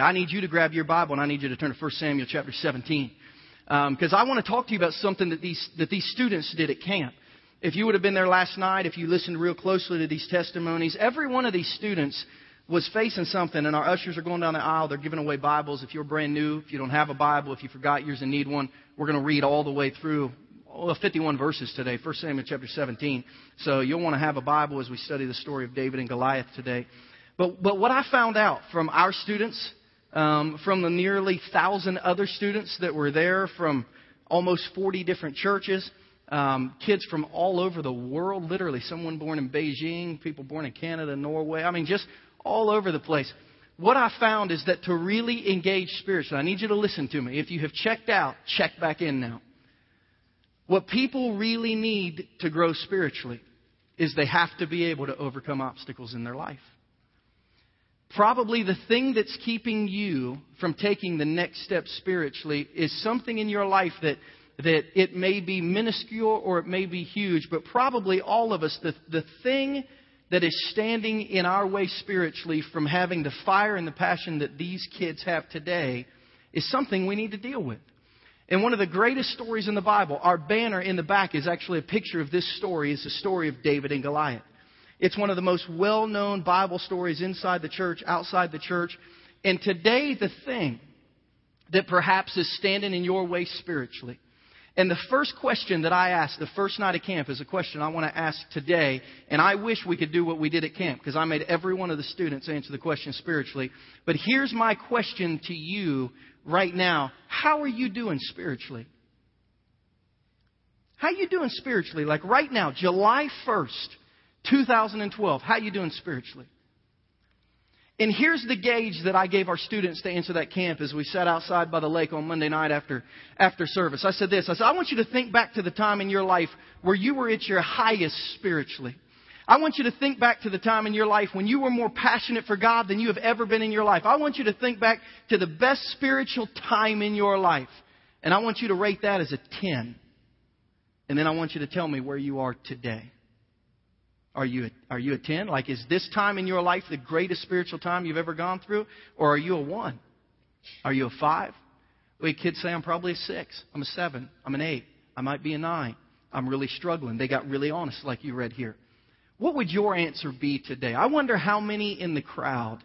I need you to grab your Bible and I need you to turn to 1 Samuel chapter 17. Because um, I want to talk to you about something that these, that these students did at camp. If you would have been there last night, if you listened real closely to these testimonies, every one of these students was facing something, and our ushers are going down the aisle. They're giving away Bibles. If you're brand new, if you don't have a Bible, if you forgot yours and need one, we're going to read all the way through well, 51 verses today, 1 Samuel chapter 17. So you'll want to have a Bible as we study the story of David and Goliath today. But, but what I found out from our students um, from the nearly thousand other students that were there from almost 40 different churches, um, kids from all over the world, literally, someone born in Beijing, people born in Canada, Norway, I mean, just all over the place. What I found is that to really engage spiritually, I need you to listen to me. If you have checked out, check back in now. What people really need to grow spiritually is they have to be able to overcome obstacles in their life probably the thing that's keeping you from taking the next step spiritually is something in your life that that it may be minuscule or it may be huge, but probably all of us, the, the thing that is standing in our way spiritually from having the fire and the passion that these kids have today is something we need to deal with. And one of the greatest stories in the Bible, our banner in the back is actually a picture of this story. It's the story of David and Goliath. It's one of the most well known Bible stories inside the church, outside the church. And today, the thing that perhaps is standing in your way spiritually. And the first question that I asked the first night of camp is a question I want to ask today. And I wish we could do what we did at camp because I made every one of the students answer the question spiritually. But here's my question to you right now. How are you doing spiritually? How are you doing spiritually? Like right now, July 1st, 2012. How you doing spiritually? And here's the gauge that I gave our students to answer that camp as we sat outside by the lake on Monday night after, after service. I said this. I said, I want you to think back to the time in your life where you were at your highest spiritually. I want you to think back to the time in your life when you were more passionate for God than you have ever been in your life. I want you to think back to the best spiritual time in your life. And I want you to rate that as a 10. And then I want you to tell me where you are today. Are you, a, are you a 10? Like, is this time in your life the greatest spiritual time you've ever gone through? Or are you a 1? Are you a 5? Wait, kids say I'm probably a 6. I'm a 7. I'm an 8. I might be a 9. I'm really struggling. They got really honest, like you read here. What would your answer be today? I wonder how many in the crowd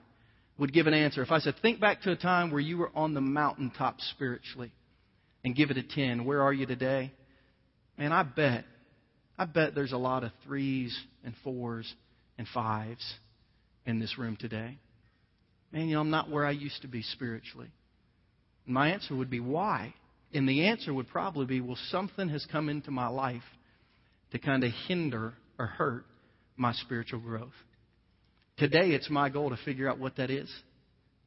would give an answer. If I said, think back to a time where you were on the mountaintop spiritually and give it a 10, where are you today? Man, I bet I bet there's a lot of threes and fours and fives in this room today. Man, you know, I'm not where I used to be spiritually. My answer would be, why? And the answer would probably be, well, something has come into my life to kind of hinder or hurt my spiritual growth. Today, it's my goal to figure out what that is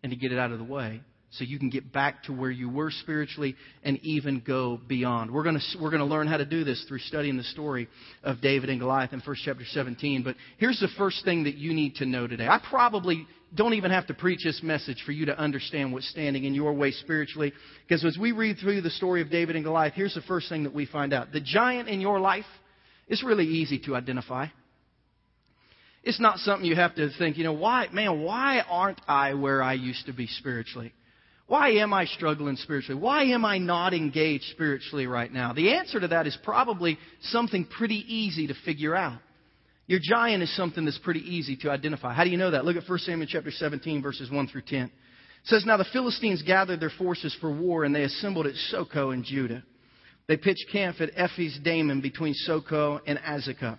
and to get it out of the way so you can get back to where you were spiritually and even go beyond. We're going to, we're going to learn how to do this through studying the story of David and Goliath in 1 chapter 17. But here's the first thing that you need to know today. I probably don't even have to preach this message for you to understand what's standing in your way spiritually. Because as we read through the story of David and Goliath, here's the first thing that we find out. The giant in your life is really easy to identify. It's not something you have to think, you know, why, man, why aren't I where I used to be spiritually? Why am I struggling spiritually? Why am I not engaged spiritually right now? The answer to that is probably something pretty easy to figure out. Your giant is something that's pretty easy to identify. How do you know that? Look at 1 Samuel chapter 17 verses 1 through 10. It says, Now the Philistines gathered their forces for war and they assembled at Socoh in Judah. They pitched camp at Ephes Dammim between Socoh and Azekah.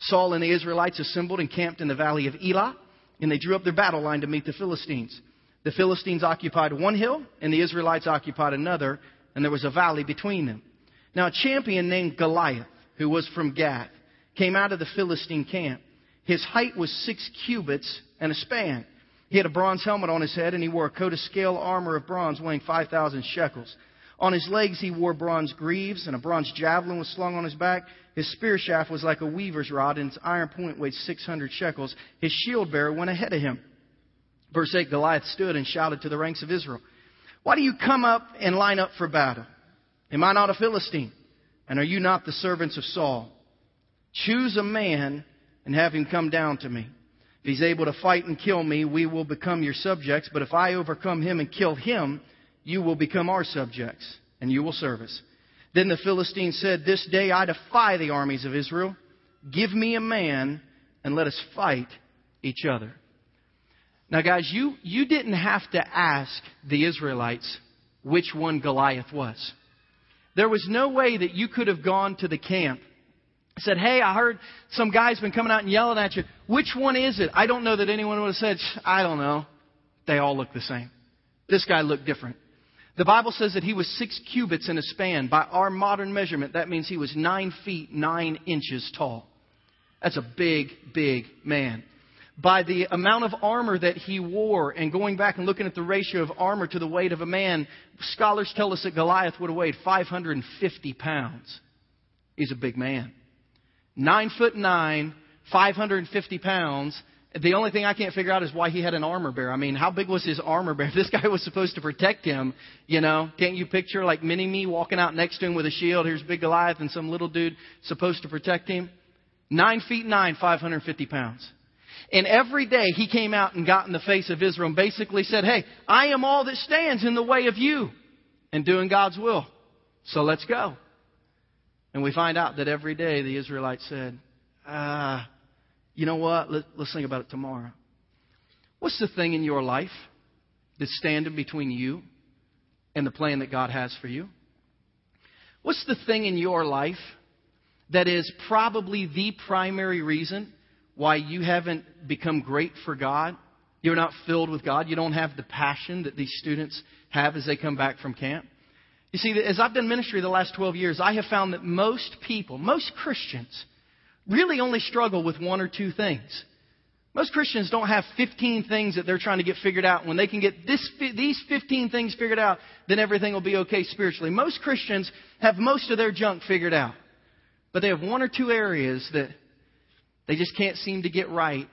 Saul and the Israelites assembled and camped in the valley of Elah and they drew up their battle line to meet the Philistines. The Philistines occupied one hill, and the Israelites occupied another, and there was a valley between them. Now, a champion named Goliath, who was from Gath, came out of the Philistine camp. His height was six cubits and a span. He had a bronze helmet on his head, and he wore a coat of scale armor of bronze weighing 5,000 shekels. On his legs he wore bronze greaves, and a bronze javelin was slung on his back. His spear shaft was like a weaver's rod, and its iron point weighed 600 shekels. His shield bearer went ahead of him. Verse 8 Goliath stood and shouted to the ranks of Israel, Why do you come up and line up for battle? Am I not a Philistine? And are you not the servants of Saul? Choose a man and have him come down to me. If he's able to fight and kill me, we will become your subjects. But if I overcome him and kill him, you will become our subjects, and you will serve us. Then the Philistine said, This day I defy the armies of Israel. Give me a man, and let us fight each other. Now, guys, you, you didn't have to ask the Israelites which one Goliath was. There was no way that you could have gone to the camp said, Hey, I heard some guy's been coming out and yelling at you. Which one is it? I don't know that anyone would have said, I don't know. They all look the same. This guy looked different. The Bible says that he was six cubits in a span. By our modern measurement, that means he was nine feet, nine inches tall. That's a big, big man. By the amount of armor that he wore, and going back and looking at the ratio of armor to the weight of a man, scholars tell us that Goliath would have weighed 550 pounds. He's a big man. Nine foot nine, 550 pounds. The only thing I can't figure out is why he had an armor bearer. I mean, how big was his armor bearer? If this guy was supposed to protect him, you know, can't you picture like mini me walking out next to him with a shield? Here's big Goliath and some little dude supposed to protect him. Nine feet nine, 550 pounds. And every day he came out and got in the face of Israel and basically said, Hey, I am all that stands in the way of you and doing God's will. So let's go. And we find out that every day the Israelites said, ah, you know what? Let, us think about it tomorrow. What's the thing in your life that's standing between you and the plan that God has for you? What's the thing in your life that is probably the primary reason why you haven't become great for God? You're not filled with God. You don't have the passion that these students have as they come back from camp. You see, as I've done ministry the last 12 years, I have found that most people, most Christians, really only struggle with one or two things. Most Christians don't have 15 things that they're trying to get figured out. When they can get this, these 15 things figured out, then everything will be okay spiritually. Most Christians have most of their junk figured out. But they have one or two areas that they just can't seem to get right.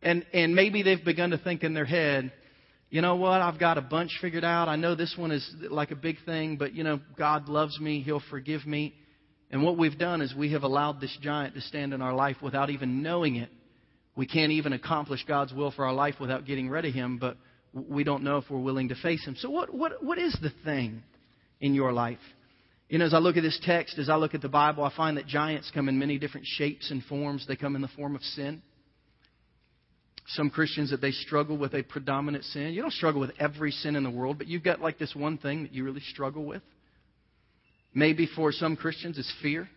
And, and maybe they've begun to think in their head, you know what? I've got a bunch figured out. I know this one is like a big thing, but you know, God loves me. He'll forgive me. And what we've done is we have allowed this giant to stand in our life without even knowing it. We can't even accomplish God's will for our life without getting rid of Him, but we don't know if we're willing to face Him. So, what, what, what is the thing in your life? You know, as I look at this text, as I look at the Bible, I find that giants come in many different shapes and forms. They come in the form of sin some Christians that they struggle with a predominant sin. You don't struggle with every sin in the world, but you've got like this one thing that you really struggle with. Maybe for some Christians it's fear.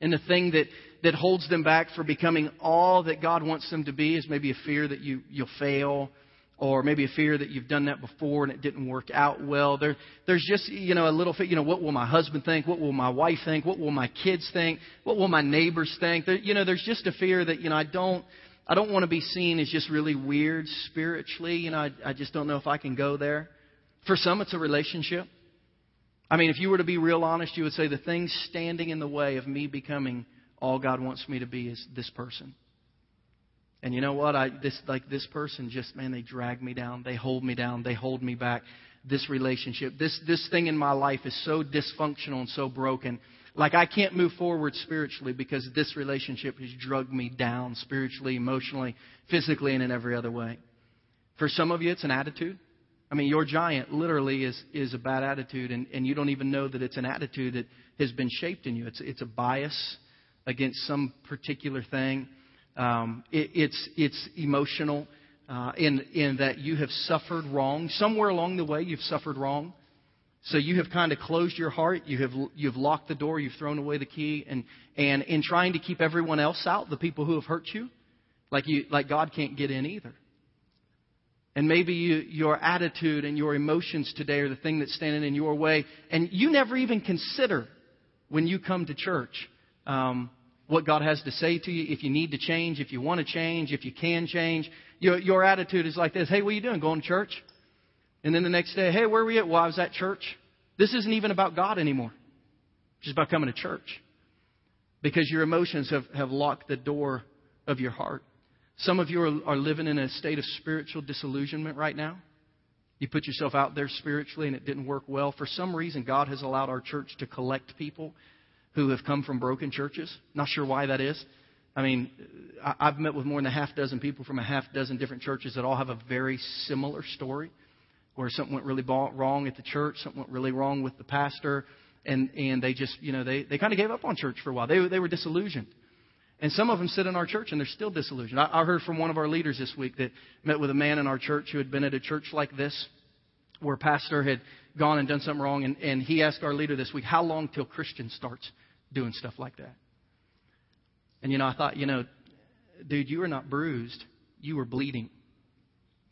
And the thing that, that holds them back for becoming all that God wants them to be is maybe a fear that you, you'll fail, or maybe a fear that you've done that before and it didn't work out well. There, there's just, you know, a little, you know, what will my husband think? What will my wife think? What will my kids think? What will my neighbors think? There, you know, there's just a fear that, you know, I don't, I don't want to be seen as just really weird spiritually. You know, I, I just don't know if I can go there. For some, it's a relationship. I mean, if you were to be real honest, you would say the thing standing in the way of me becoming all God wants me to be is this person. And you know what? I this like this person just man, they drag me down, they hold me down, they hold me back. This relationship, this this thing in my life is so dysfunctional and so broken like I can't move forward spiritually because this relationship has drugged me down spiritually, emotionally, physically, and in every other way. For some of you, it's an attitude. I mean, your giant literally is, is a bad attitude, and, and you don't even know that it's an attitude that has been shaped in you. It's, it's a bias against some particular thing. Um, it, it's, it's emotional uh, in, in that you have suffered wrong. Somewhere along the way, you've suffered wrong. So you have kind of closed your heart. You have, you've locked the door. You've thrown away the key. And, and in trying to keep everyone else out, the people who have hurt you, like, you, like God can't get in either. And maybe you, your attitude and your emotions today are the thing that's standing in your way. And you never even consider when you come to church um, what God has to say to you, if you need to change, if you want to change, if you can change. Your, your attitude is like this Hey, what are you doing? Going to church? And then the next day, hey, where were you at? Well, I was at church. This isn't even about God anymore. It's just about coming to church. Because your emotions have, have locked the door of your heart. Some of you are, are living in a state of spiritual disillusionment right now. You put yourself out there spiritually and it didn't work well. For some reason, God has allowed our church to collect people who have come from broken churches. Not sure why that is. I mean, I've met with more than a half dozen people from a half dozen different churches that all have a very similar story where something went really wrong at the church, something went really wrong with the pastor, and, and they just, you know, they, they kind of gave up on church for a while. They, they were disillusioned. And some of them sit in our church and they're still disillusioned. I, I heard from one of our leaders this week that met with a man in our church who had been at a church like this, where pastor had gone and done something wrong, and, and he asked our leader this week, How long till Christian starts doing stuff like that? And, you know, I thought, you know, dude, you are not bruised, you were bleeding.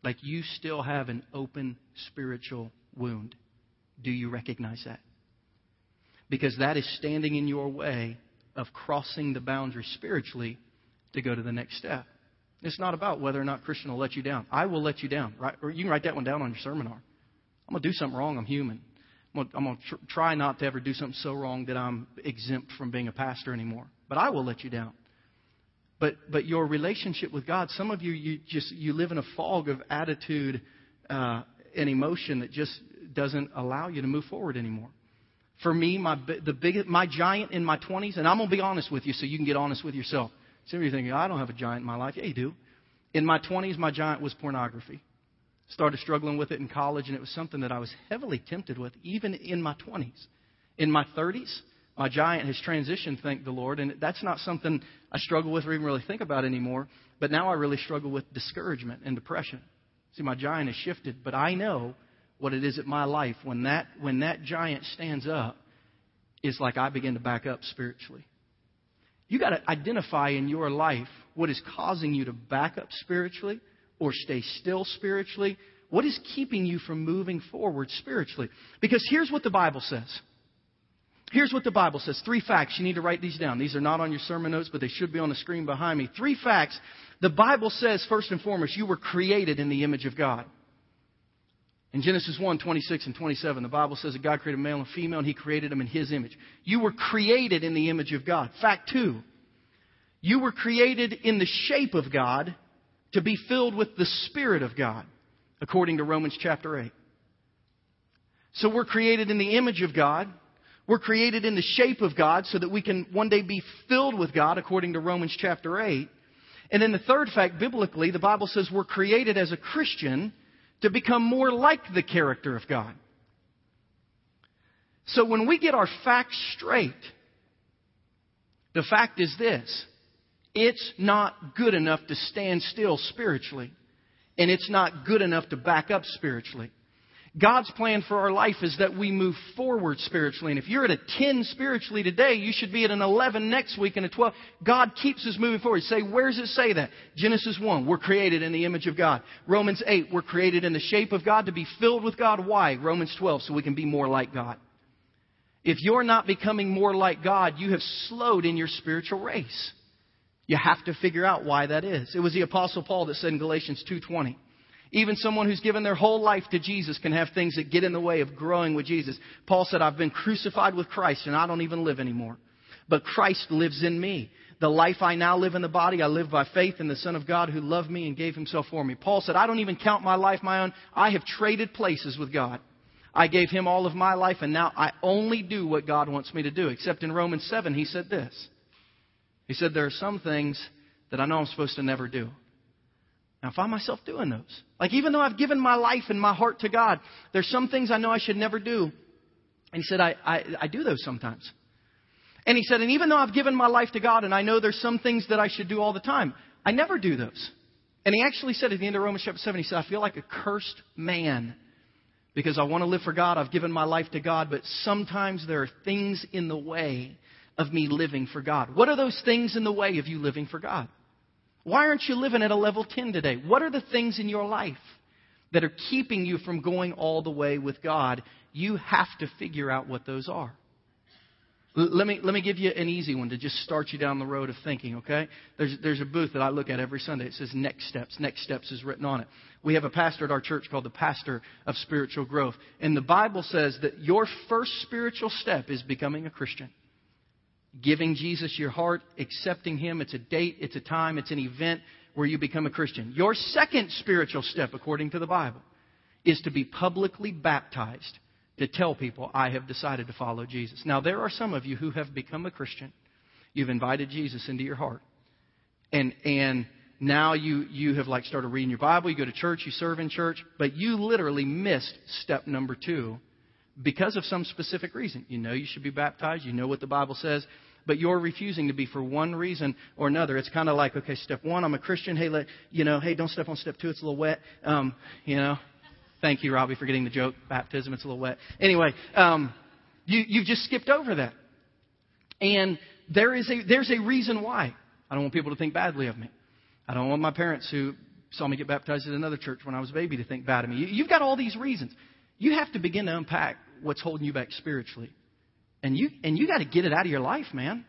Like you still have an open spiritual wound. Do you recognize that? Because that is standing in your way of crossing the boundary spiritually to go to the next step. It's not about whether or not Christian will let you down. I will let you down. Right? Or you can write that one down on your sermon I'm going to do something wrong. I'm human. I'm going to tr- try not to ever do something so wrong that I'm exempt from being a pastor anymore. But I will let you down. But but your relationship with God, some of you you just you live in a fog of attitude uh, and emotion that just doesn't allow you to move forward anymore. For me, my the biggest my giant in my 20s, and I'm gonna be honest with you, so you can get honest with yourself. Some of you thinking, I don't have a giant in my life. Yeah, you do. In my 20s, my giant was pornography. Started struggling with it in college, and it was something that I was heavily tempted with, even in my 20s. In my 30s, my giant has transitioned, thank the Lord, and that's not something I struggle with or even really think about anymore. But now I really struggle with discouragement and depression. See, my giant has shifted, but I know what it is at my life when that when that giant stands up is like I begin to back up spiritually. You got to identify in your life what is causing you to back up spiritually or stay still spiritually. What is keeping you from moving forward spiritually? Because here's what the Bible says. Here's what the Bible says. Three facts. You need to write these down. These are not on your sermon notes, but they should be on the screen behind me. Three facts. The Bible says, first and foremost, you were created in the image of God. In Genesis 1, 26 and 27, the Bible says that God created male and female, and He created them in His image. You were created in the image of God. Fact two, you were created in the shape of God to be filled with the Spirit of God, according to Romans chapter 8. So we're created in the image of God. We're created in the shape of God so that we can one day be filled with God, according to Romans chapter 8. And then the third fact, biblically, the Bible says we're created as a Christian to become more like the character of God. So when we get our facts straight, the fact is this it's not good enough to stand still spiritually, and it's not good enough to back up spiritually. God's plan for our life is that we move forward spiritually. And if you're at a 10 spiritually today, you should be at an 11 next week and a 12. God keeps us moving forward. Say, where does it say that? Genesis 1, we're created in the image of God. Romans 8, we're created in the shape of God to be filled with God. Why? Romans 12, so we can be more like God. If you're not becoming more like God, you have slowed in your spiritual race. You have to figure out why that is. It was the apostle Paul that said in Galatians 2:20, even someone who's given their whole life to Jesus can have things that get in the way of growing with Jesus. Paul said, I've been crucified with Christ and I don't even live anymore. But Christ lives in me. The life I now live in the body, I live by faith in the Son of God who loved me and gave himself for me. Paul said, I don't even count my life my own. I have traded places with God. I gave him all of my life and now I only do what God wants me to do. Except in Romans 7, he said this. He said, there are some things that I know I'm supposed to never do. And I find myself doing those. Like, even though I've given my life and my heart to God, there's some things I know I should never do. And he said, I, I, I do those sometimes. And he said, and even though I've given my life to God and I know there's some things that I should do all the time, I never do those. And he actually said at the end of Romans chapter 7, he said, I feel like a cursed man because I want to live for God. I've given my life to God, but sometimes there are things in the way of me living for God. What are those things in the way of you living for God? Why aren't you living at a level 10 today? What are the things in your life that are keeping you from going all the way with God? You have to figure out what those are. Let me, let me give you an easy one to just start you down the road of thinking, okay? There's, there's a booth that I look at every Sunday. It says Next Steps. Next Steps is written on it. We have a pastor at our church called the Pastor of Spiritual Growth. And the Bible says that your first spiritual step is becoming a Christian giving Jesus your heart, accepting Him. It's a date, it's a time, it's an event where you become a Christian. Your second spiritual step, according to the Bible, is to be publicly baptized to tell people, I have decided to follow Jesus. Now, there are some of you who have become a Christian. You've invited Jesus into your heart. And, and now you, you have like started reading your Bible, you go to church, you serve in church, but you literally missed step number two because of some specific reason. You know you should be baptized, you know what the Bible says, but you're refusing to be for one reason or another. It's kind of like, okay, step one, I'm a Christian. Hey, let, you know, hey, don't step on step two, it's a little wet. Um, you know, thank you, Robbie, for getting the joke. Baptism, it's a little wet. Anyway, um, you, you've just skipped over that. And there is a, there's a reason why. I don't want people to think badly of me. I don't want my parents who saw me get baptized at another church when I was a baby to think bad of me. You've got all these reasons. You have to begin to unpack what's holding you back spiritually. And you, and you got to get it out of your life, man.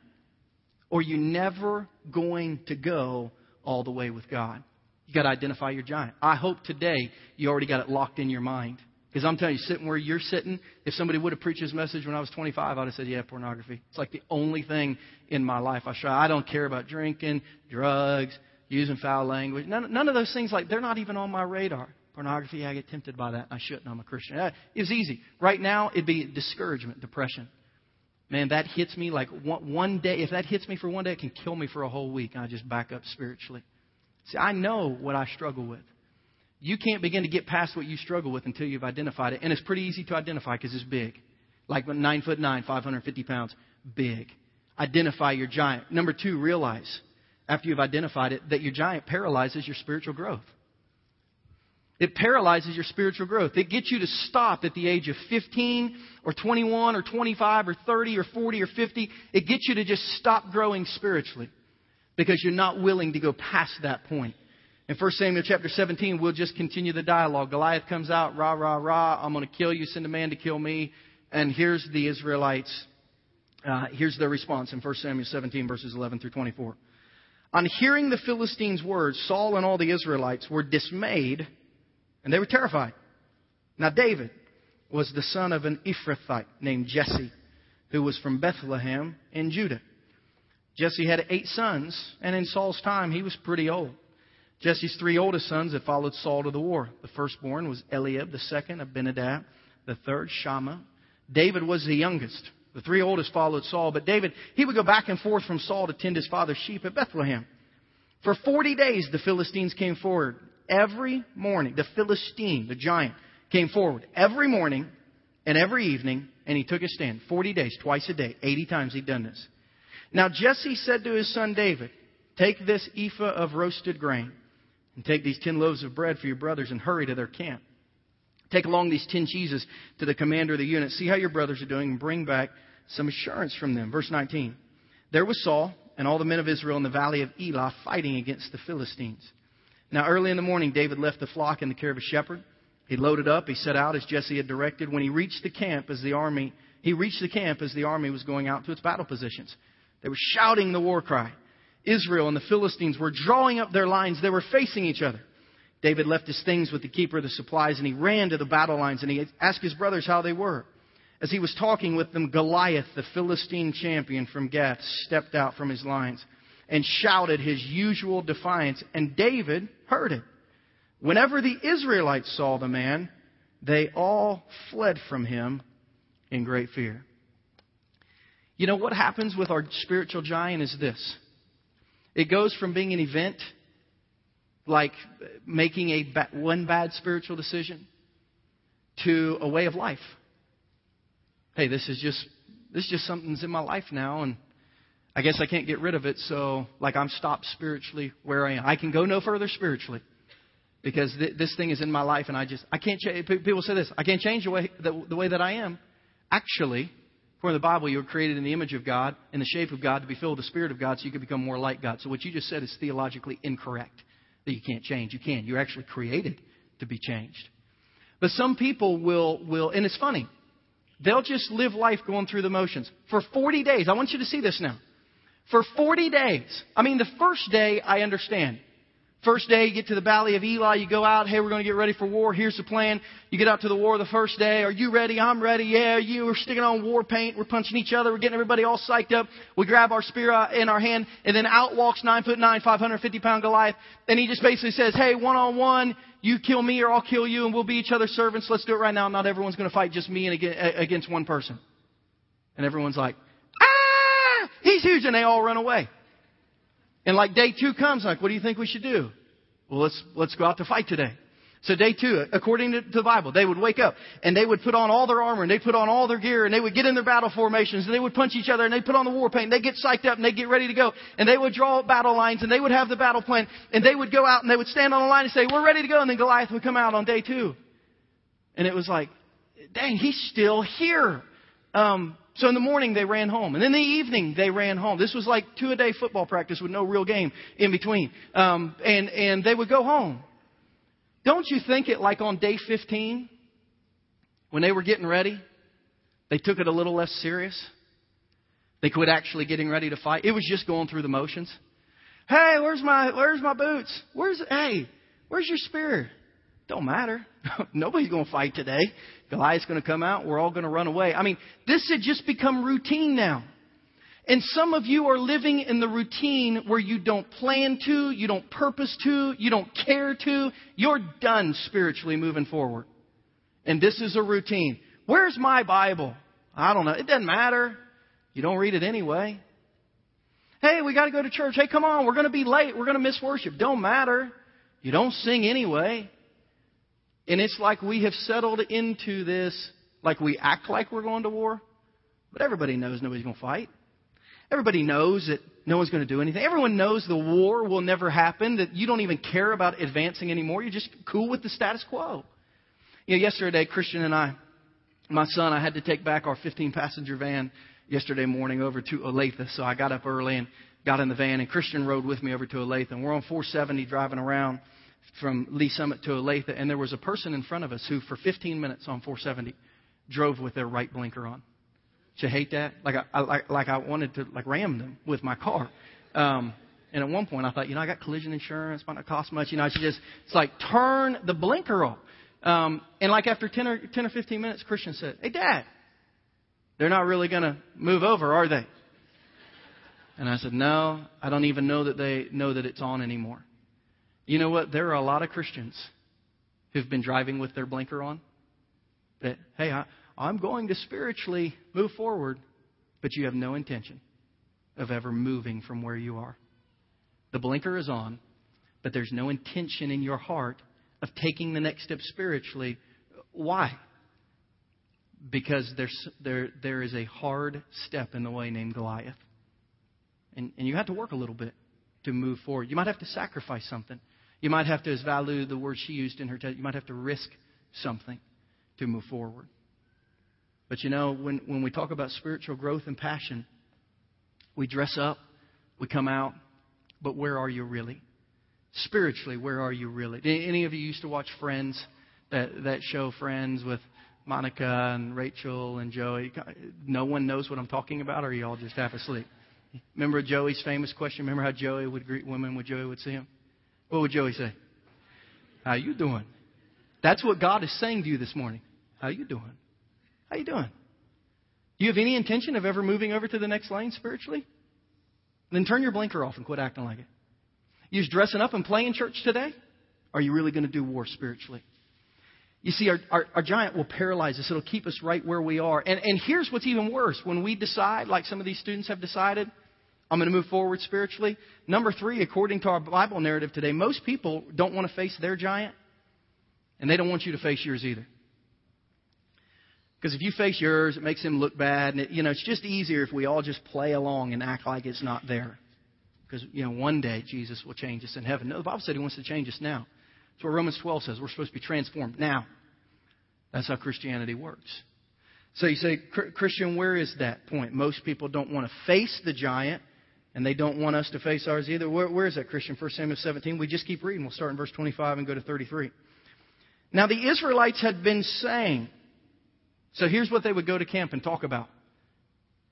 Or you're never going to go all the way with God. You got to identify your giant. I hope today you already got it locked in your mind. Because I'm telling you, sitting where you're sitting, if somebody would have preached this message when I was 25, I'd have said, yeah, pornography. It's like the only thing in my life I try. I don't care about drinking, drugs, using foul language. None, none of those things, like, they're not even on my radar. Pornography, I get tempted by that. I shouldn't. I'm a Christian. It was easy. Right now, it'd be discouragement, depression. Man, that hits me like one, one day. If that hits me for one day, it can kill me for a whole week. And I just back up spiritually. See, I know what I struggle with. You can't begin to get past what you struggle with until you've identified it. And it's pretty easy to identify because it's big. Like nine foot nine, 550 pounds. Big. Identify your giant. Number two, realize after you've identified it that your giant paralyzes your spiritual growth. It paralyzes your spiritual growth. It gets you to stop at the age of 15 or 21 or 25 or 30 or 40 or 50. It gets you to just stop growing spiritually because you're not willing to go past that point. In 1 Samuel chapter 17, we'll just continue the dialogue. Goliath comes out, rah, rah, rah, I'm going to kill you, send a man to kill me. And here's the Israelites. Uh, here's their response in 1 Samuel 17, verses 11 through 24. On hearing the Philistines' words, Saul and all the Israelites were dismayed and they were terrified. Now, David was the son of an Ephrathite named Jesse, who was from Bethlehem in Judah. Jesse had eight sons, and in Saul's time, he was pretty old. Jesse's three oldest sons had followed Saul to the war. The firstborn was Eliab, the second Abinadab, the third Shammah. David was the youngest. The three oldest followed Saul, but David, he would go back and forth from Saul to tend his father's sheep at Bethlehem. For 40 days, the Philistines came forward. Every morning, the Philistine, the giant, came forward every morning and every evening, and he took his stand. 40 days, twice a day, 80 times he'd done this. Now Jesse said to his son David, Take this ephah of roasted grain and take these ten loaves of bread for your brothers and hurry to their camp. Take along these ten cheeses to the commander of the unit. See how your brothers are doing and bring back some assurance from them. Verse 19. There was Saul and all the men of Israel in the valley of Elah fighting against the Philistines. Now, early in the morning, David left the flock in the care of a shepherd. He loaded up. He set out as Jesse had directed. When he reached the camp as the army, he reached the camp as the army was going out to its battle positions. They were shouting the war cry. Israel and the Philistines were drawing up their lines. They were facing each other. David left his things with the keeper of the supplies and he ran to the battle lines and he asked his brothers how they were. As he was talking with them, Goliath, the Philistine champion from Gath, stepped out from his lines and shouted his usual defiance, and David heard it. Whenever the Israelites saw the man, they all fled from him in great fear. You know what happens with our spiritual giant is this it goes from being an event, like making a ba- one bad spiritual decision, to a way of life. Hey, this is just this is just something's in my life now, and I guess I can't get rid of it. So, like, I'm stopped spiritually where I am. I can go no further spiritually because th- this thing is in my life, and I just I can't. change. people say this: I can't change the way the, the way that I am. Actually, for the Bible, you were created in the image of God, in the shape of God, to be filled with the Spirit of God so you could become more like God. So what you just said is theologically incorrect. That you can't change. You can. You're actually created to be changed. But some people will, will, and it's funny, they'll just live life going through the motions. For 40 days, I want you to see this now. For 40 days, I mean, the first day I understand. First day, you get to the Valley of Elah, you go out, hey, we're going to get ready for war. Here's the plan. You get out to the war the first day. Are you ready? I'm ready. Yeah, you. We're sticking on war paint. We're punching each other. We're getting everybody all psyched up. We grab our spear uh, in our hand, and then out walks nine foot nine, 550 pound Goliath. And he just basically says, hey, one on one, you kill me or I'll kill you, and we'll be each other's servants. Let's do it right now. Not everyone's going to fight just me and against one person. And everyone's like, he's huge, and they all run away. And like day two comes, like, what do you think we should do? Well, let's, let's go out to fight today. So day two, according to the Bible, they would wake up and they would put on all their armor and they'd put on all their gear and they would get in their battle formations and they would punch each other and they'd put on the war paint and they'd get psyched up and they'd get ready to go and they would draw battle lines and they would have the battle plan and they would go out and they would stand on the line and say, we're ready to go and then Goliath would come out on day two. And it was like, dang, he's still here. Um, so in the morning they ran home, and in the evening they ran home. This was like two a day football practice with no real game in between. Um, and and they would go home. Don't you think it like on day 15, when they were getting ready, they took it a little less serious? They quit actually getting ready to fight. It was just going through the motions. Hey, where's my where's my boots? Where's hey, where's your spear? Don't matter. Nobody's going to fight today. Goliath's going to come out. We're all going to run away. I mean, this had just become routine now. And some of you are living in the routine where you don't plan to, you don't purpose to, you don't care to. You're done spiritually moving forward. And this is a routine. Where's my Bible? I don't know. It doesn't matter. You don't read it anyway. Hey, we got to go to church. Hey, come on. We're going to be late. We're going to miss worship. Don't matter. You don't sing anyway. And it's like we have settled into this, like we act like we're going to war, but everybody knows nobody's going to fight. Everybody knows that no one's going to do anything. Everyone knows the war will never happen, that you don't even care about advancing anymore. You're just cool with the status quo. You know, yesterday, Christian and I, my son, I had to take back our 15 passenger van yesterday morning over to Olathe. So I got up early and got in the van, and Christian rode with me over to Olathe. And we're on 470 driving around from Lee's Summit to Olathe. And there was a person in front of us who, for 15 minutes on 470, drove with their right blinker on. Did you hate that? Like I, I like, like I wanted to like ram them with my car. Um, and at one point I thought, you know, I got collision insurance, might not cost much. You know, I should just, it's like turn the blinker off. Um, and like after 10 or, 10 or 15 minutes, Christian said, hey dad, they're not really to move over, are they? And I said, no, I don't even know that they know that it's on anymore. You know what? There are a lot of Christians who've been driving with their blinker on. That, hey, I, I'm going to spiritually move forward, but you have no intention of ever moving from where you are. The blinker is on, but there's no intention in your heart of taking the next step spiritually. Why? Because there's, there, there is a hard step in the way named Goliath. And, and you have to work a little bit to move forward. You might have to sacrifice something. You might have to, as Valu, the word she used in her text, you might have to risk something to move forward. But you know, when, when we talk about spiritual growth and passion, we dress up, we come out, but where are you really? Spiritually, where are you really? Any of you used to watch Friends, that, that show Friends with Monica and Rachel and Joey? No one knows what I'm talking about, or are you all just half asleep? Remember Joey's famous question? Remember how Joey would greet women when Joey would see them? What would Joey say? How you doing? That's what God is saying to you this morning. How you doing? How you doing? Do you have any intention of ever moving over to the next lane spiritually? Then turn your blinker off and quit acting like it. You just dressing up and playing church today? Are you really going to do war spiritually? You see, our, our, our, giant will paralyze us. It'll keep us right where we are. And, and here's what's even worse. When we decide, like some of these students have decided, I'm going to move forward spiritually. Number three, according to our Bible narrative today, most people don't want to face their giant, and they don't want you to face yours either. Because if you face yours, it makes him look bad. And, it, you know, it's just easier if we all just play along and act like it's not there. Because, you know, one day Jesus will change us in heaven. No, the Bible said he wants to change us now. That's what Romans 12 says. We're supposed to be transformed now. That's how Christianity works. So you say, Christian, where is that point? Most people don't want to face the giant, and they don't want us to face ours either. Where, where is that, Christian? 1 Samuel 17. We just keep reading. We'll start in verse 25 and go to 33. Now the Israelites had been saying, so here's what they would go to camp and talk about.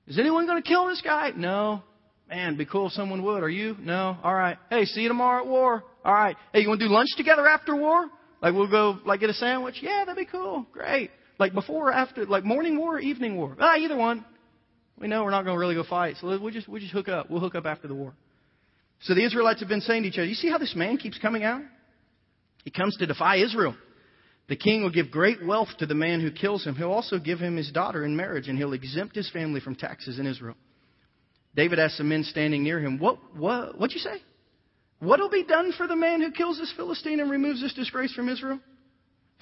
Is anyone going to kill this guy? No. Man, be cool if someone would. Are you? No. All right. Hey, see you tomorrow at war. All right. Hey, you want to do lunch together after war? Like we'll go like get a sandwich? Yeah, that'd be cool. Great. Like before or after? Like morning war or evening war? Ah, either one. We know we're not going to really go fight, so we'll just we'll just hook up. We'll hook up after the war. So the Israelites have been saying to each other, "You see how this man keeps coming out? He comes to defy Israel." The king will give great wealth to the man who kills him. He'll also give him his daughter in marriage, and he'll exempt his family from taxes in Israel. David asked the men standing near him, What, what, what'd you say? What'll be done for the man who kills this Philistine and removes this disgrace from Israel?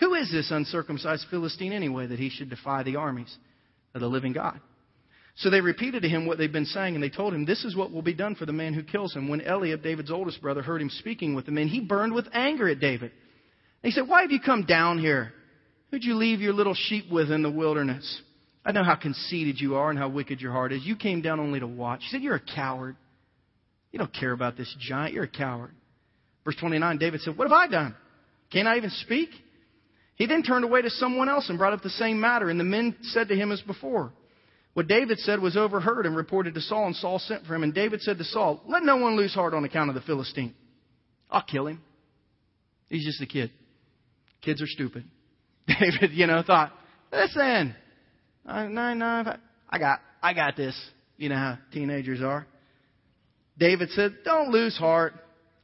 Who is this uncircumcised Philistine anyway that he should defy the armies of the living God? So they repeated to him what they'd been saying, and they told him, This is what will be done for the man who kills him. When Eliab, David's oldest brother, heard him speaking with the men, he burned with anger at David. And he said, Why have you come down here? Who'd you leave your little sheep with in the wilderness? I know how conceited you are and how wicked your heart is. You came down only to watch. He said, You're a coward. You don't care about this giant. You're a coward. Verse 29, David said, What have I done? Can't I even speak? He then turned away to someone else and brought up the same matter, and the men said to him as before. What David said was overheard and reported to Saul, and Saul sent for him. And David said to Saul, Let no one lose heart on account of the Philistine. I'll kill him. He's just a kid. Kids are stupid. David, you know, thought, listen, nine, nine, I got, I got this. You know how teenagers are. David said, Don't lose heart.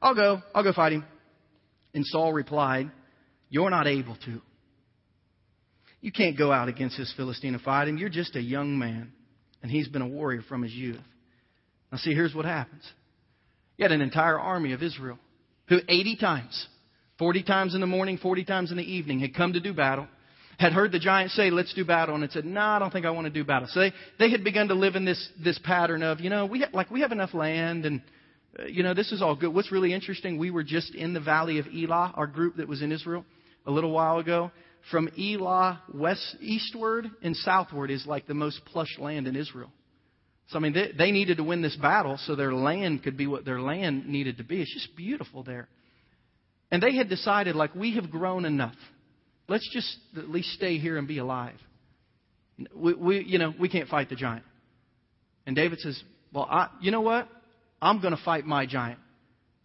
I'll go. I'll go fight him. And Saul replied, You're not able to. You can't go out against this Philistine and fight him. You're just a young man. And he's been a warrior from his youth. Now, see, here's what happens. You had an entire army of Israel who 80 times, 40 times in the morning, 40 times in the evening, had come to do battle, had heard the giant say, let's do battle, and had said, no, I don't think I want to do battle. So they, they had begun to live in this, this pattern of, you know, we have, like we have enough land and, uh, you know, this is all good. What's really interesting, we were just in the valley of Elah, our group that was in Israel a little while ago from Elah west eastward and southward is like the most plush land in Israel. So I mean, they, they needed to win this battle so their land could be what their land needed to be. It's just beautiful there. And they had decided, like, we have grown enough. Let's just at least stay here and be alive. We, we you know, we can't fight the giant. And David says, well, I, you know what? I'm going to fight my giant.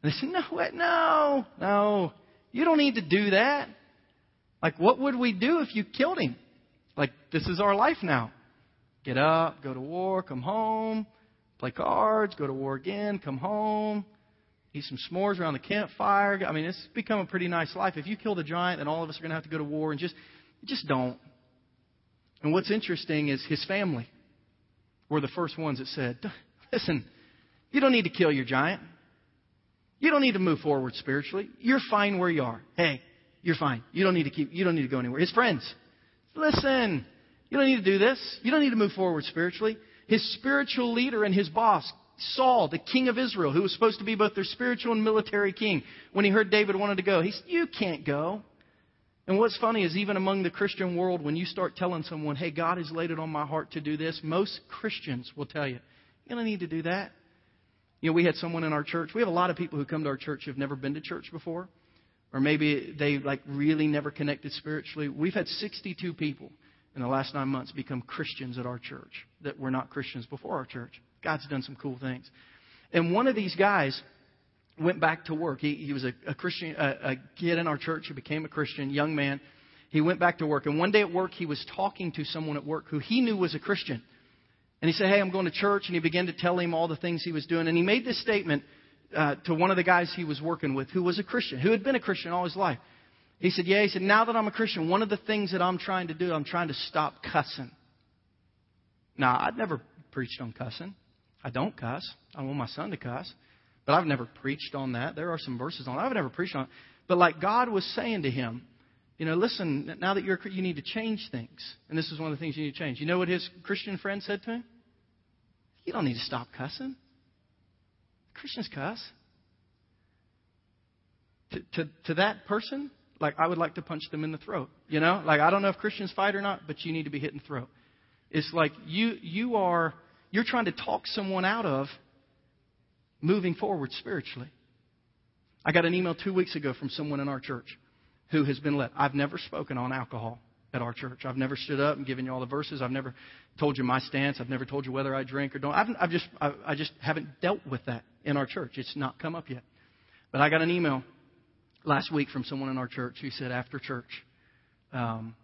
And they said, no, what? No, no. You don't need to do that. Like, what would we do if you killed him? Like, this is our life now. Get up, go to war, come home, play cards, go to war again, come home, eat some s'mores around the campfire. I mean, it's become a pretty nice life. If you kill the giant, then all of us are going to have to go to war and just, just don't. And what's interesting is his family were the first ones that said, listen, you don't need to kill your giant. You don't need to move forward spiritually. You're fine where you are. Hey, you're fine. You don't need to keep, you don't need to go anywhere. His friends, listen, you don't need to do this. You don't need to move forward spiritually. His spiritual leader and his boss, Saul, the king of Israel, who was supposed to be both their spiritual and military king, when he heard David wanted to go, he said, You can't go. And what's funny is even among the Christian world, when you start telling someone, hey, God has laid it on my heart to do this, most Christians will tell you, you don't need to do that. You know, we had someone in our church. We have a lot of people who come to our church who've never been to church before or maybe they like really never connected spiritually. We've had 62 people in the last nine months become Christians at our church that were not Christians before our church. God's done some cool things. And one of these guys went back to work. He, he was a, a Christian, a, a kid in our church who became a Christian, young man. He went back to work. And one day at work, he was talking to someone at work who he knew was a Christian. And he said, Hey, I'm going to church. And he began to tell him all the things he was doing. And he made this statement uh, to one of the guys he was working with who was a Christian, who had been a Christian all his life. He said, Yeah, he said, now that I'm a Christian, one of the things that I'm trying to do, I'm trying to stop cussing. Now, I'd never preached on cussing. I don't cuss. I want my son to cuss. But I've never preached on that. There are some verses on it. I've never preached on it. But like God was saying to him, you know, listen, now that you're you need to change things. And this is one of the things you need to change. You know what his Christian friend said to him? You don't need to stop cussing. Christians cuss. To, to, to that person, like I would like to punch them in the throat. You know, like I don't know if Christians fight or not, but you need to be hit in the throat. It's like you you are you're trying to talk someone out of moving forward spiritually. I got an email two weeks ago from someone in our church who has been led. I've never spoken on alcohol at our church. I've never stood up and given you all the verses. I've never told you my stance. I've never told you whether I drink or don't. I've, I've just I, I just haven't dealt with that in our church. It's not come up yet. But I got an email last week from someone in our church who said after church, um,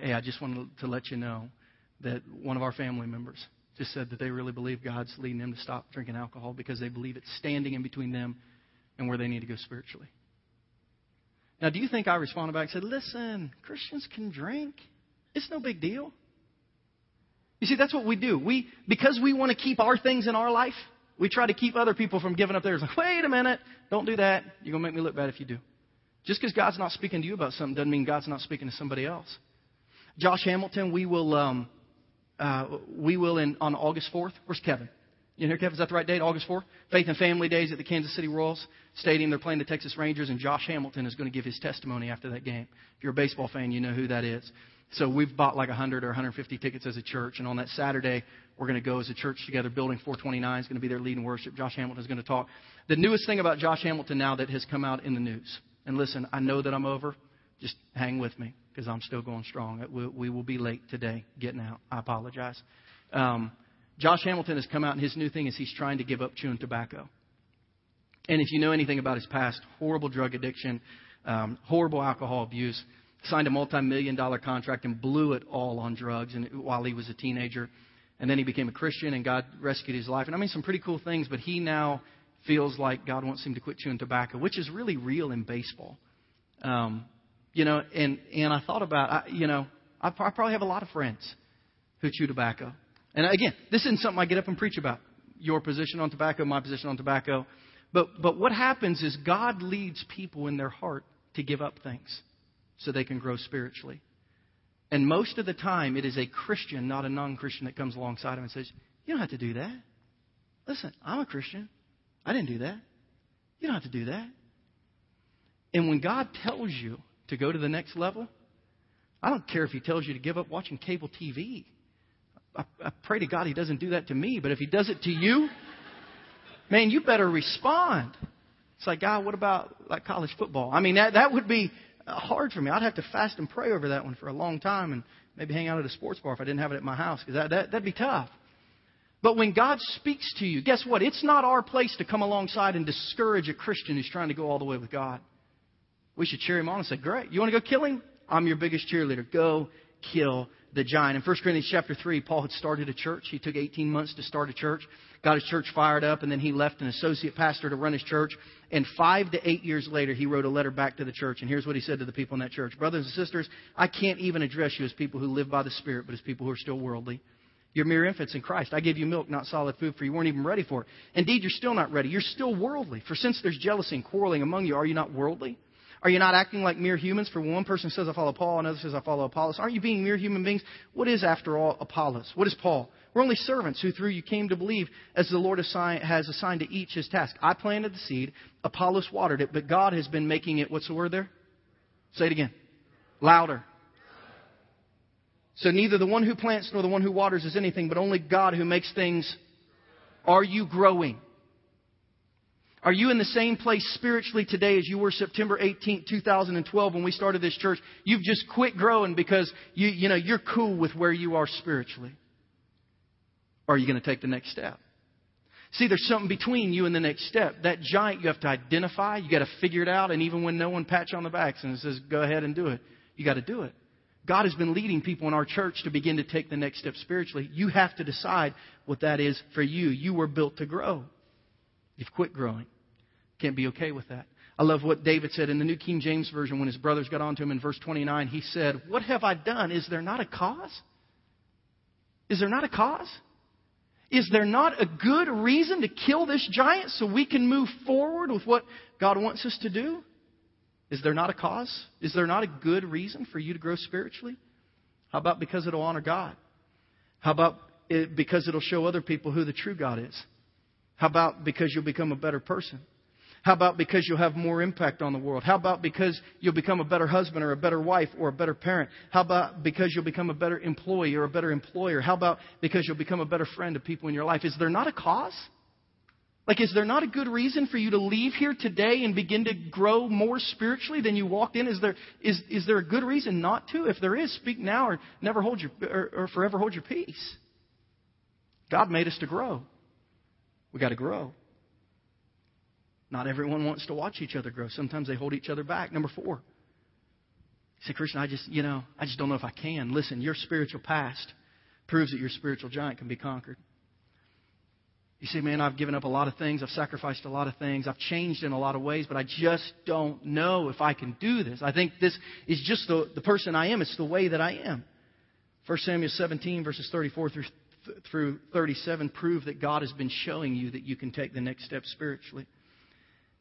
"Hey, I just wanted to let you know that one of our family members just said that they really believe God's leading them to stop drinking alcohol because they believe it's standing in between them and where they need to go spiritually." Now, do you think I responded back and said, "Listen, Christians can drink. It's no big deal." You see, that's what we do. We, because we want to keep our things in our life, we try to keep other people from giving up theirs. Like, wait a minute, don't do that. You're going to make me look bad if you do. Just because God's not speaking to you about something doesn't mean God's not speaking to somebody else. Josh Hamilton, we will, um, uh, we will in, on August 4th. Where's Kevin? You know, Kevin, is that the right date? August 4th? Faith and Family Days at the Kansas City Royals Stadium. They're playing the Texas Rangers, and Josh Hamilton is going to give his testimony after that game. If you're a baseball fan, you know who that is. So we've bought like 100 or 150 tickets as a church, and on that Saturday, we're going to go as a church together. Building 429 is going to be there leading worship. Josh Hamilton is going to talk. The newest thing about Josh Hamilton now that has come out in the news, and listen, I know that I'm over. Just hang with me because I'm still going strong. We, will be late today getting out. I apologize. Um, Josh Hamilton has come out, and his new thing is he's trying to give up chewing tobacco. And if you know anything about his past, horrible drug addiction, um, horrible alcohol abuse, signed a multi-million dollar contract and blew it all on drugs and, while he was a teenager. And then he became a Christian, and God rescued his life. And I mean, some pretty cool things, but he now feels like God wants him to quit chewing tobacco, which is really real in baseball. Um, you know, and, and I thought about, I, you know, I, I probably have a lot of friends who chew tobacco. And again, this isn't something I get up and preach about. Your position on tobacco, my position on tobacco. But, but what happens is God leads people in their heart to give up things so they can grow spiritually. And most of the time, it is a Christian, not a non Christian, that comes alongside him and says, You don't have to do that. Listen, I'm a Christian. I didn't do that. You don't have to do that. And when God tells you to go to the next level, I don't care if He tells you to give up watching cable TV. I, I pray to God He doesn't do that to me, but if He does it to you, man, you better respond. It's like, God, what about like college football? I mean, that, that would be Uh, hard for me. I'd have to fast and pray over that one for a long time and maybe hang out at a sports bar if I didn't have it at my house because that, that, that'd be tough. But when God speaks to you, guess what? It's not our place to come alongside and discourage a Christian who's trying to go all the way with God. We should cheer him on and say, Great, you want to go kill him? I'm your biggest cheerleader. Go kill the giant. In 1 Corinthians chapter 3, Paul had started a church. He took 18 months to start a church, got his church fired up, and then he left an associate pastor to run his church. And five to eight years later, he wrote a letter back to the church. And here's what he said to the people in that church Brothers and sisters, I can't even address you as people who live by the Spirit, but as people who are still worldly. You're mere infants in Christ. I gave you milk, not solid food, for you weren't even ready for it. Indeed, you're still not ready. You're still worldly. For since there's jealousy and quarreling among you, are you not worldly? Are you not acting like mere humans? For one person says, I follow Paul, another says, I follow Apollos. Aren't you being mere human beings? What is, after all, Apollos? What is Paul? We're only servants who through you came to believe as the Lord has assigned to each his task. I planted the seed, Apollos watered it, but God has been making it, what's the word there? Say it again. Louder. So neither the one who plants nor the one who waters is anything, but only God who makes things. Are you growing? Are you in the same place spiritually today as you were September 18, 2012 when we started this church? You've just quit growing because you, you know, you're cool with where you are spiritually. Or are you going to take the next step? See, there's something between you and the next step. That giant you have to identify, you got to figure it out, and even when no one pats you on the back and says, go ahead and do it, you got to do it. God has been leading people in our church to begin to take the next step spiritually. You have to decide what that is for you. You were built to grow. You've quit growing. Can't be okay with that. I love what David said in the New King James Version when his brothers got onto him in verse 29. He said, What have I done? Is there not a cause? Is there not a cause? Is there not a good reason to kill this giant so we can move forward with what God wants us to do? Is there not a cause? Is there not a good reason for you to grow spiritually? How about because it'll honor God? How about it because it'll show other people who the true God is? How about because you'll become a better person? How about because you'll have more impact on the world? How about because you'll become a better husband or a better wife or a better parent? How about because you'll become a better employee or a better employer? How about because you'll become a better friend to people in your life? Is there not a cause? Like, is there not a good reason for you to leave here today and begin to grow more spiritually than you walked in? Is there, is, is there a good reason not to? If there is, speak now or never hold your, or, or forever hold your peace. God made us to grow. We got to grow. Not everyone wants to watch each other grow. Sometimes they hold each other back. Number four. You say, Christian, I just, you know, I just don't know if I can. Listen, your spiritual past proves that your spiritual giant can be conquered. You say, man, I've given up a lot of things. I've sacrificed a lot of things. I've changed in a lot of ways, but I just don't know if I can do this. I think this is just the, the person I am. It's the way that I am. 1 Samuel 17, verses 34 through, through 37 prove that God has been showing you that you can take the next step spiritually.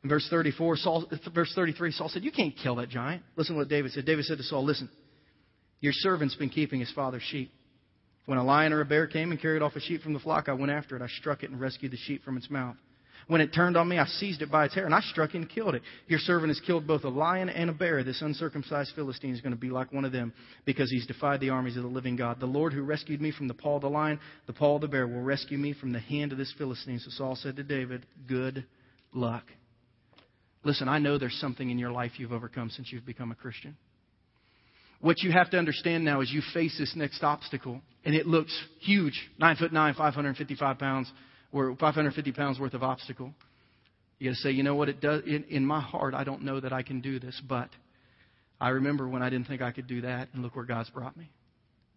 In verse 34, Saul, verse 33, Saul said, You can't kill that giant. Listen to what David said. David said to Saul, Listen, your servant's been keeping his father's sheep. When a lion or a bear came and carried off a sheep from the flock, I went after it. I struck it and rescued the sheep from its mouth. When it turned on me, I seized it by its hair and I struck and killed it. Your servant has killed both a lion and a bear. This uncircumcised Philistine is going to be like one of them because he's defied the armies of the living God. The Lord who rescued me from the paw of the lion, the paw of the bear, will rescue me from the hand of this Philistine. So Saul said to David, Good luck. Listen, I know there's something in your life you've overcome since you've become a Christian. What you have to understand now is you face this next obstacle, and it looks huge nine foot nine, 555 pounds, or 550 pounds worth of obstacle. You got to say, you know what? It does in, in my heart. I don't know that I can do this, but I remember when I didn't think I could do that, and look where God's brought me.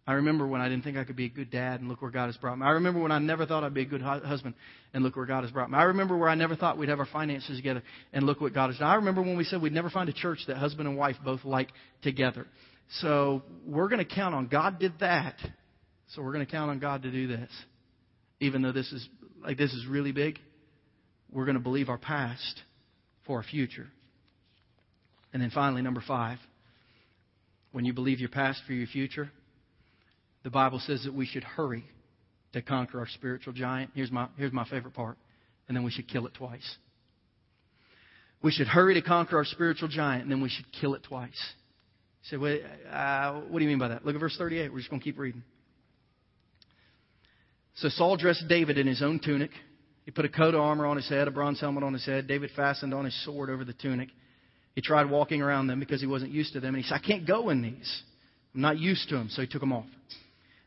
I remember when I didn't think I could be a good dad, and look where God has brought me. I remember when I never thought I'd be a good husband, and look where God has brought me. I remember where I never thought we'd have our finances together, and look what God has done. I remember when we said we'd never find a church that husband and wife both like together. So we're going to count on God did that. So we're going to count on God to do this. Even though this is like this is really big, we're going to believe our past for our future. And then finally, number five, when you believe your past for your future, the Bible says that we should hurry to conquer our spiritual giant. Here's my, here's my favorite part. And then we should kill it twice. We should hurry to conquer our spiritual giant, and then we should kill it twice. You say, Wait, uh, what do you mean by that? Look at verse 38. We're just going to keep reading. So Saul dressed David in his own tunic. He put a coat of armor on his head, a bronze helmet on his head. David fastened on his sword over the tunic. He tried walking around them because he wasn't used to them. And he said, I can't go in these. I'm not used to them. So he took them off.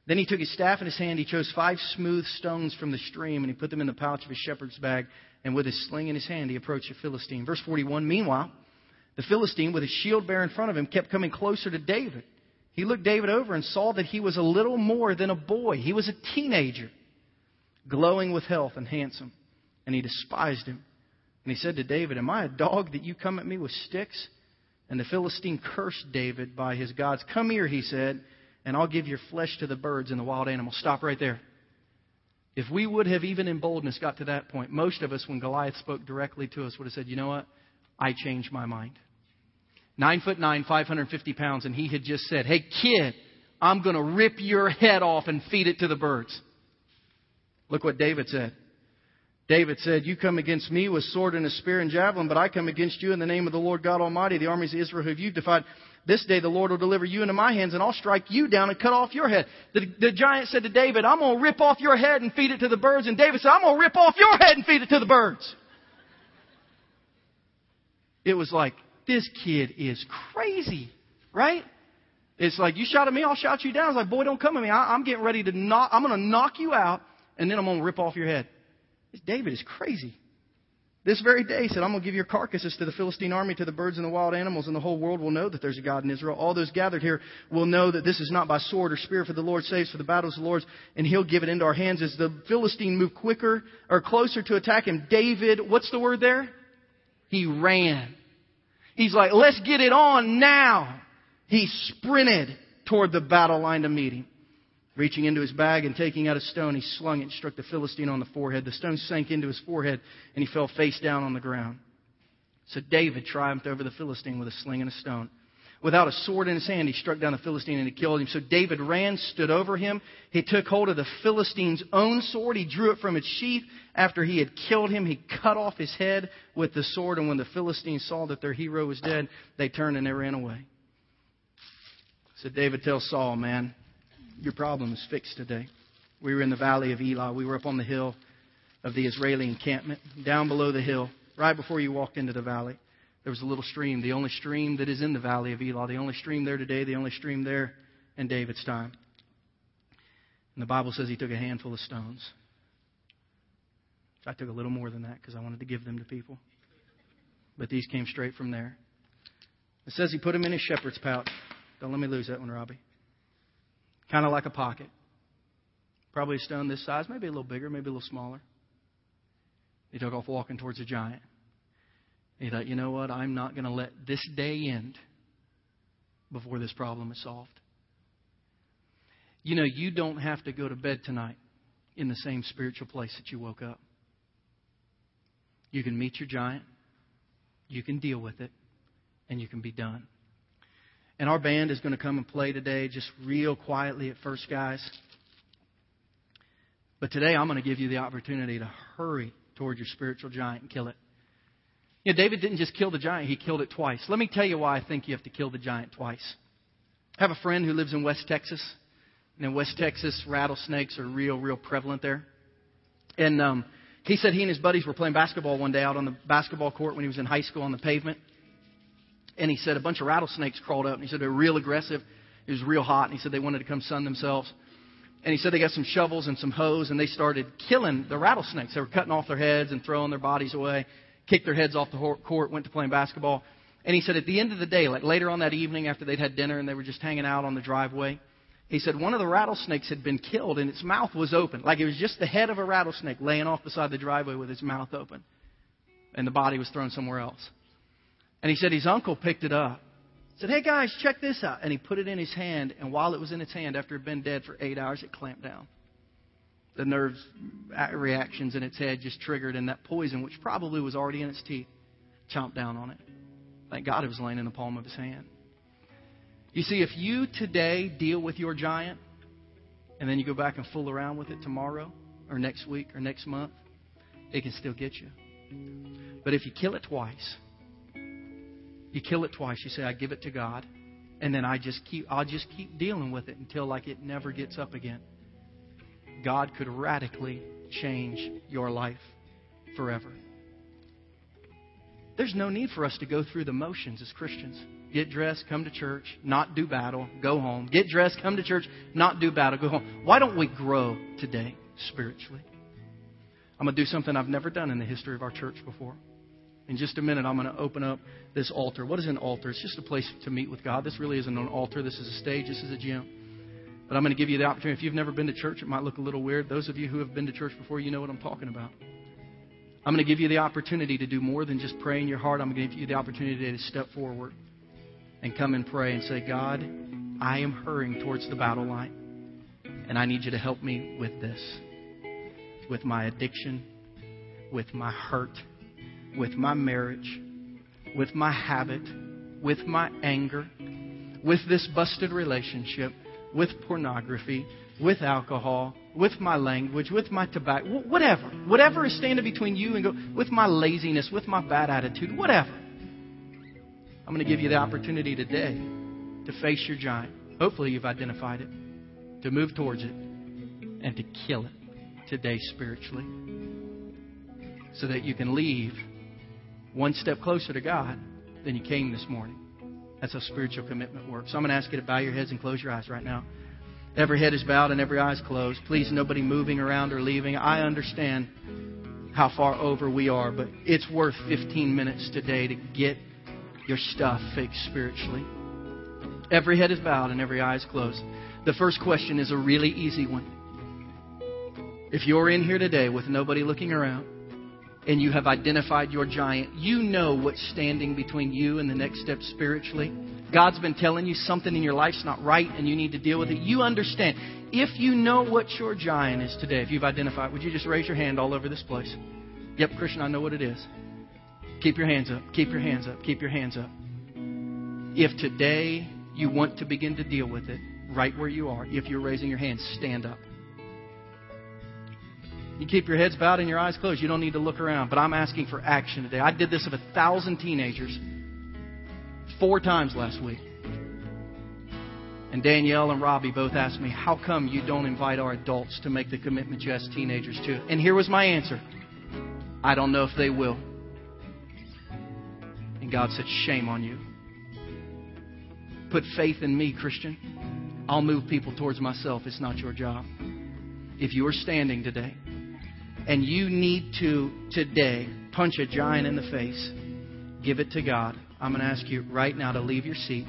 Then he took his staff in his hand. He chose five smooth stones from the stream, and he put them in the pouch of his shepherd's bag. And with his sling in his hand, he approached the Philistine. Verse 41 Meanwhile, the Philistine, with his shield bearer in front of him, kept coming closer to David. He looked David over and saw that he was a little more than a boy. He was a teenager, glowing with health and handsome. And he despised him. And he said to David, Am I a dog that you come at me with sticks? And the Philistine cursed David by his gods. Come here, he said and I'll give your flesh to the birds and the wild animals. Stop right there. If we would have, even in boldness, got to that point, most of us, when Goliath spoke directly to us, would have said, You know what? I changed my mind. Nine foot nine, 550 pounds, and he had just said, Hey, kid, I'm going to rip your head off and feed it to the birds. Look what David said. David said, You come against me with sword and a spear and javelin, but I come against you in the name of the Lord God Almighty, the armies of Israel who you've defied. This day the Lord will deliver you into my hands, and I'll strike you down and cut off your head. The, the giant said to David, I'm going to rip off your head and feed it to the birds. And David said, I'm going to rip off your head and feed it to the birds. It was like, this kid is crazy, right? It's like, you shout at me, I'll shout you down. It's like, boy, don't come at me. I, I'm getting ready to knock, I'm going to knock you out, and then I'm going to rip off your head. This David is crazy. This very day, he said, I'm going to give your carcasses to the Philistine army, to the birds and the wild animals, and the whole world will know that there's a God in Israel. All those gathered here will know that this is not by sword or spear, for the Lord saves, for the battle is the Lord's, and he'll give it into our hands. As the Philistine moved quicker or closer to attack him, David, what's the word there? He ran. He's like, let's get it on now. He sprinted toward the battle line to meet him. Reaching into his bag and taking out a stone, he slung it and struck the Philistine on the forehead. The stone sank into his forehead and he fell face down on the ground. So David triumphed over the Philistine with a sling and a stone. Without a sword in his hand, he struck down the Philistine and he killed him. So David ran, stood over him. He took hold of the Philistine's own sword. He drew it from its sheath. After he had killed him, he cut off his head with the sword. And when the Philistines saw that their hero was dead, they turned and they ran away. So David tells Saul, man, your problem is fixed today. We were in the valley of Elah. We were up on the hill of the Israeli encampment. Down below the hill, right before you walked into the valley, there was a little stream, the only stream that is in the valley of Elah, the only stream there today, the only stream there in David's time. And the Bible says he took a handful of stones. I took a little more than that because I wanted to give them to people. But these came straight from there. It says he put them in his shepherd's pouch. Don't let me lose that one, Robbie kind of like a pocket. Probably a stone this size, maybe a little bigger, maybe a little smaller. He took off walking towards the giant. He thought, you know what? I'm not going to let this day end before this problem is solved. You know, you don't have to go to bed tonight in the same spiritual place that you woke up. You can meet your giant, you can deal with it, and you can be done. And our band is going to come and play today, just real quietly at first, guys. But today I'm going to give you the opportunity to hurry toward your spiritual giant and kill it. You know, David didn't just kill the giant, he killed it twice. Let me tell you why I think you have to kill the giant twice. I have a friend who lives in West Texas. And in West Texas, rattlesnakes are real, real prevalent there. And um, he said he and his buddies were playing basketball one day out on the basketball court when he was in high school on the pavement. And he said a bunch of rattlesnakes crawled up. And he said they were real aggressive. It was real hot. And he said they wanted to come sun themselves. And he said they got some shovels and some hose and they started killing the rattlesnakes. They were cutting off their heads and throwing their bodies away, kicked their heads off the court, went to playing basketball. And he said at the end of the day, like later on that evening after they'd had dinner and they were just hanging out on the driveway, he said one of the rattlesnakes had been killed and its mouth was open. Like it was just the head of a rattlesnake laying off beside the driveway with its mouth open. And the body was thrown somewhere else. And he said his uncle picked it up said, Hey guys, check this out. And he put it in his hand, and while it was in his hand, after it had been dead for eight hours, it clamped down. The nerves uh, reactions in its head just triggered, and that poison, which probably was already in its teeth, chomped down on it. Thank God it was laying in the palm of his hand. You see, if you today deal with your giant, and then you go back and fool around with it tomorrow, or next week, or next month, it can still get you. But if you kill it twice, you kill it twice. You say, I give it to God. And then I just keep I'll just keep dealing with it until like it never gets up again. God could radically change your life forever. There's no need for us to go through the motions as Christians. Get dressed, come to church, not do battle, go home. Get dressed, come to church, not do battle, go home. Why don't we grow today spiritually? I'm going to do something I've never done in the history of our church before. In just a minute, I'm going to open up this altar. What is an altar? It's just a place to meet with God. This really isn't an altar. This is a stage. This is a gym. But I'm going to give you the opportunity. If you've never been to church, it might look a little weird. Those of you who have been to church before, you know what I'm talking about. I'm going to give you the opportunity to do more than just pray in your heart. I'm going to give you the opportunity to step forward and come and pray and say, God, I am hurrying towards the battle line, and I need you to help me with this, with my addiction, with my hurt with my marriage, with my habit, with my anger, with this busted relationship, with pornography, with alcohol, with my language, with my tobacco, whatever. Whatever is standing between you and go, with my laziness, with my bad attitude, whatever. I'm going to give you the opportunity today to face your giant. Hopefully, you've identified it, to move towards it, and to kill it today spiritually so that you can leave one step closer to God than you came this morning. That's how spiritual commitment works. So I'm going to ask you to bow your heads and close your eyes right now. Every head is bowed and every eye is closed. Please, nobody moving around or leaving. I understand how far over we are, but it's worth 15 minutes today to get your stuff fixed spiritually. Every head is bowed and every eye is closed. The first question is a really easy one. If you're in here today with nobody looking around, and you have identified your giant, you know what's standing between you and the next step spiritually. God's been telling you something in your life's not right and you need to deal with it. You understand. If you know what your giant is today, if you've identified, would you just raise your hand all over this place? Yep, Christian, I know what it is. Keep your hands up. Keep your hands up. Keep your hands up. If today you want to begin to deal with it, right where you are, if you're raising your hands, stand up. You keep your heads bowed and your eyes closed. You don't need to look around. But I'm asking for action today. I did this of a thousand teenagers four times last week. And Danielle and Robbie both asked me, How come you don't invite our adults to make the commitment you ask teenagers to? And here was my answer I don't know if they will. And God said, Shame on you. Put faith in me, Christian. I'll move people towards myself. It's not your job. If you are standing today, and you need to today punch a giant in the face, give it to God. I'm going to ask you right now to leave your seat,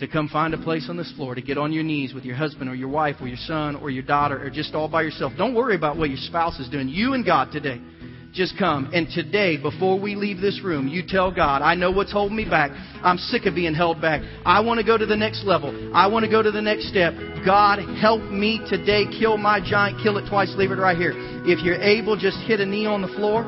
to come find a place on this floor, to get on your knees with your husband or your wife or your son or your daughter or just all by yourself. Don't worry about what your spouse is doing. You and God today. Just come. And today, before we leave this room, you tell God, I know what's holding me back. I'm sick of being held back. I want to go to the next level. I want to go to the next step. God, help me today. Kill my giant. Kill it twice. Leave it right here. If you're able, just hit a knee on the floor.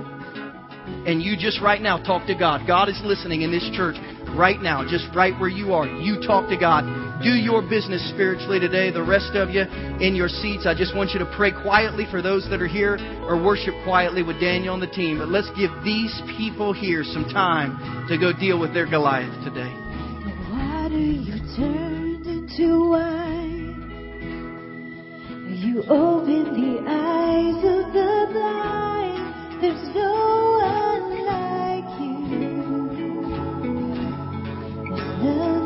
And you just right now talk to God. God is listening in this church right now, just right where you are. You talk to God. Do your business spiritually today. The rest of you in your seats, I just want you to pray quietly for those that are here or worship quietly with Daniel and the team. But let's give these people here some time to go deal with their Goliath today. Water you turned into wine. You open the eyes of the blind. There's no one like you. There's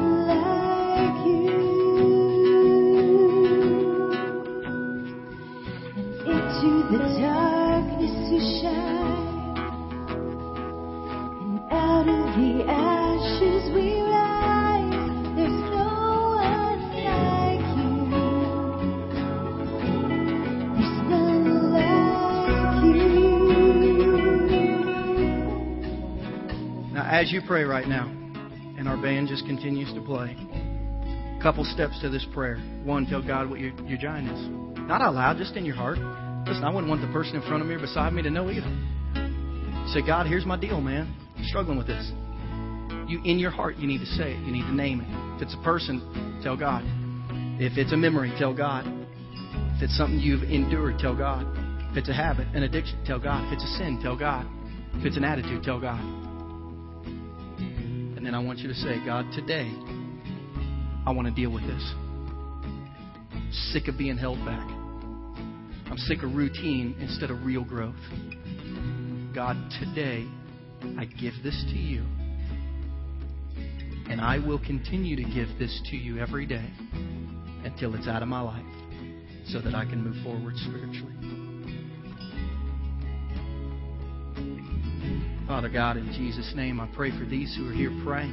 you. Pray right now, and our band just continues to play, a couple steps to this prayer. One, tell God what your, your giant is. Not out loud, just in your heart. Listen, I wouldn't want the person in front of me or beside me to know either. Say, God, here's my deal, man. I'm struggling with this. You, in your heart, you need to say it. You need to name it. If it's a person, tell God. If it's a memory, tell God. If it's something you've endured, tell God. If it's a habit, an addiction, tell God. If it's a sin, tell God. If it's an attitude, tell God. And I want you to say, God, today, I want to deal with this. Sick of being held back. I'm sick of routine instead of real growth. God, today, I give this to you. And I will continue to give this to you every day until it's out of my life so that I can move forward spiritually. Father God, in Jesus' name, I pray for these who are here praying.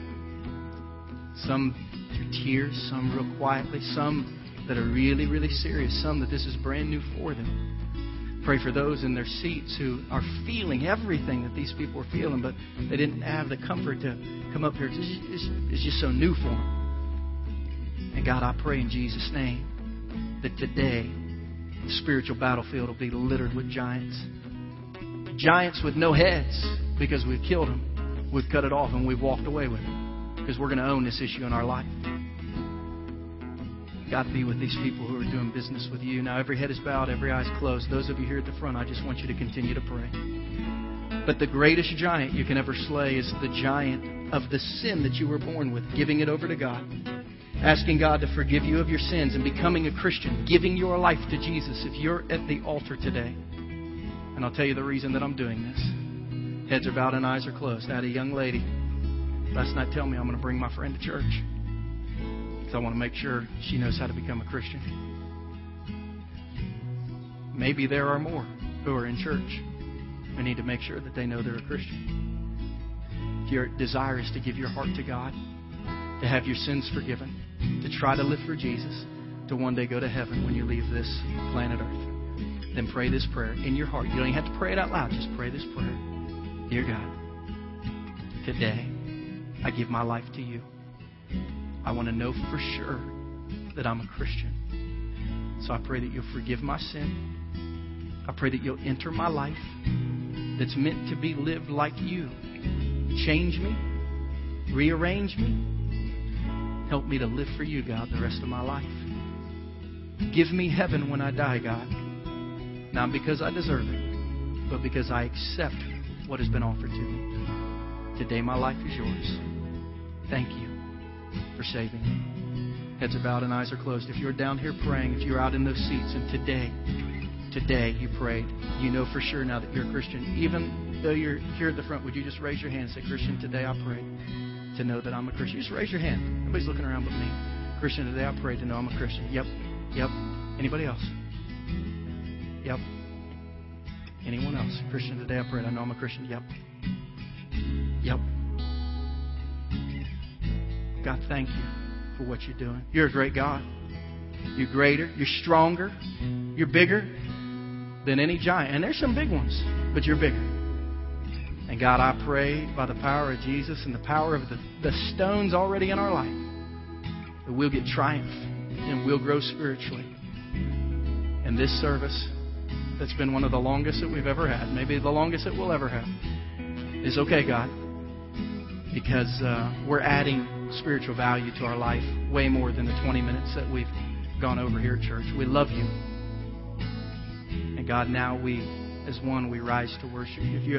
Some through tears, some real quietly, some that are really, really serious, some that this is brand new for them. Pray for those in their seats who are feeling everything that these people are feeling, but they didn't have the comfort to come up here. It's just, it's, it's just so new for them. And God, I pray in Jesus' name that today the spiritual battlefield will be littered with giants. Giants with no heads because we've killed them. We've cut it off and we've walked away with it because we're going to own this issue in our life. God, be with these people who are doing business with you. Now, every head is bowed, every eye is closed. Those of you here at the front, I just want you to continue to pray. But the greatest giant you can ever slay is the giant of the sin that you were born with, giving it over to God. Asking God to forgive you of your sins and becoming a Christian, giving your life to Jesus if you're at the altar today. And I'll tell you the reason that I'm doing this. Heads are bowed and eyes are closed. I had a young lady last night tell me I'm going to bring my friend to church. Because I want to make sure she knows how to become a Christian. Maybe there are more who are in church. We need to make sure that they know they're a Christian. If your desire is to give your heart to God, to have your sins forgiven, to try to live for Jesus, to one day go to heaven when you leave this planet Earth, then pray this prayer in your heart. You don't even have to pray it out loud. Just pray this prayer. Dear God, today I give my life to you. I want to know for sure that I'm a Christian. So I pray that you'll forgive my sin. I pray that you'll enter my life that's meant to be lived like you. Change me, rearrange me, help me to live for you, God, the rest of my life. Give me heaven when I die, God. Not because I deserve it, but because I accept what has been offered to me. Today, my life is yours. Thank you for saving me. Heads are bowed and eyes are closed. If you're down here praying, if you're out in those seats, and today, today you prayed, you know for sure now that you're a Christian. Even though you're here at the front, would you just raise your hand and say, Christian, today I pray to know that I'm a Christian? Just raise your hand. Nobody's looking around but me. Christian, today I pray to know I'm a Christian. Yep. Yep. Anybody else? Anyone else? Christian, today I pray I know I'm a Christian. Yep. Yep. God, thank you for what you're doing. You're a great God. You're greater. You're stronger. You're bigger than any giant. And there's some big ones, but you're bigger. And God, I pray by the power of Jesus and the power of the, the stones already in our life that we'll get triumph and we'll grow spiritually. And this service that's been one of the longest that we've ever had, maybe the longest that we'll ever have, is okay, God, because uh, we're adding spiritual value to our life way more than the 20 minutes that we've gone over here at church. We love you. And God, now we, as one, we rise to worship you. If you're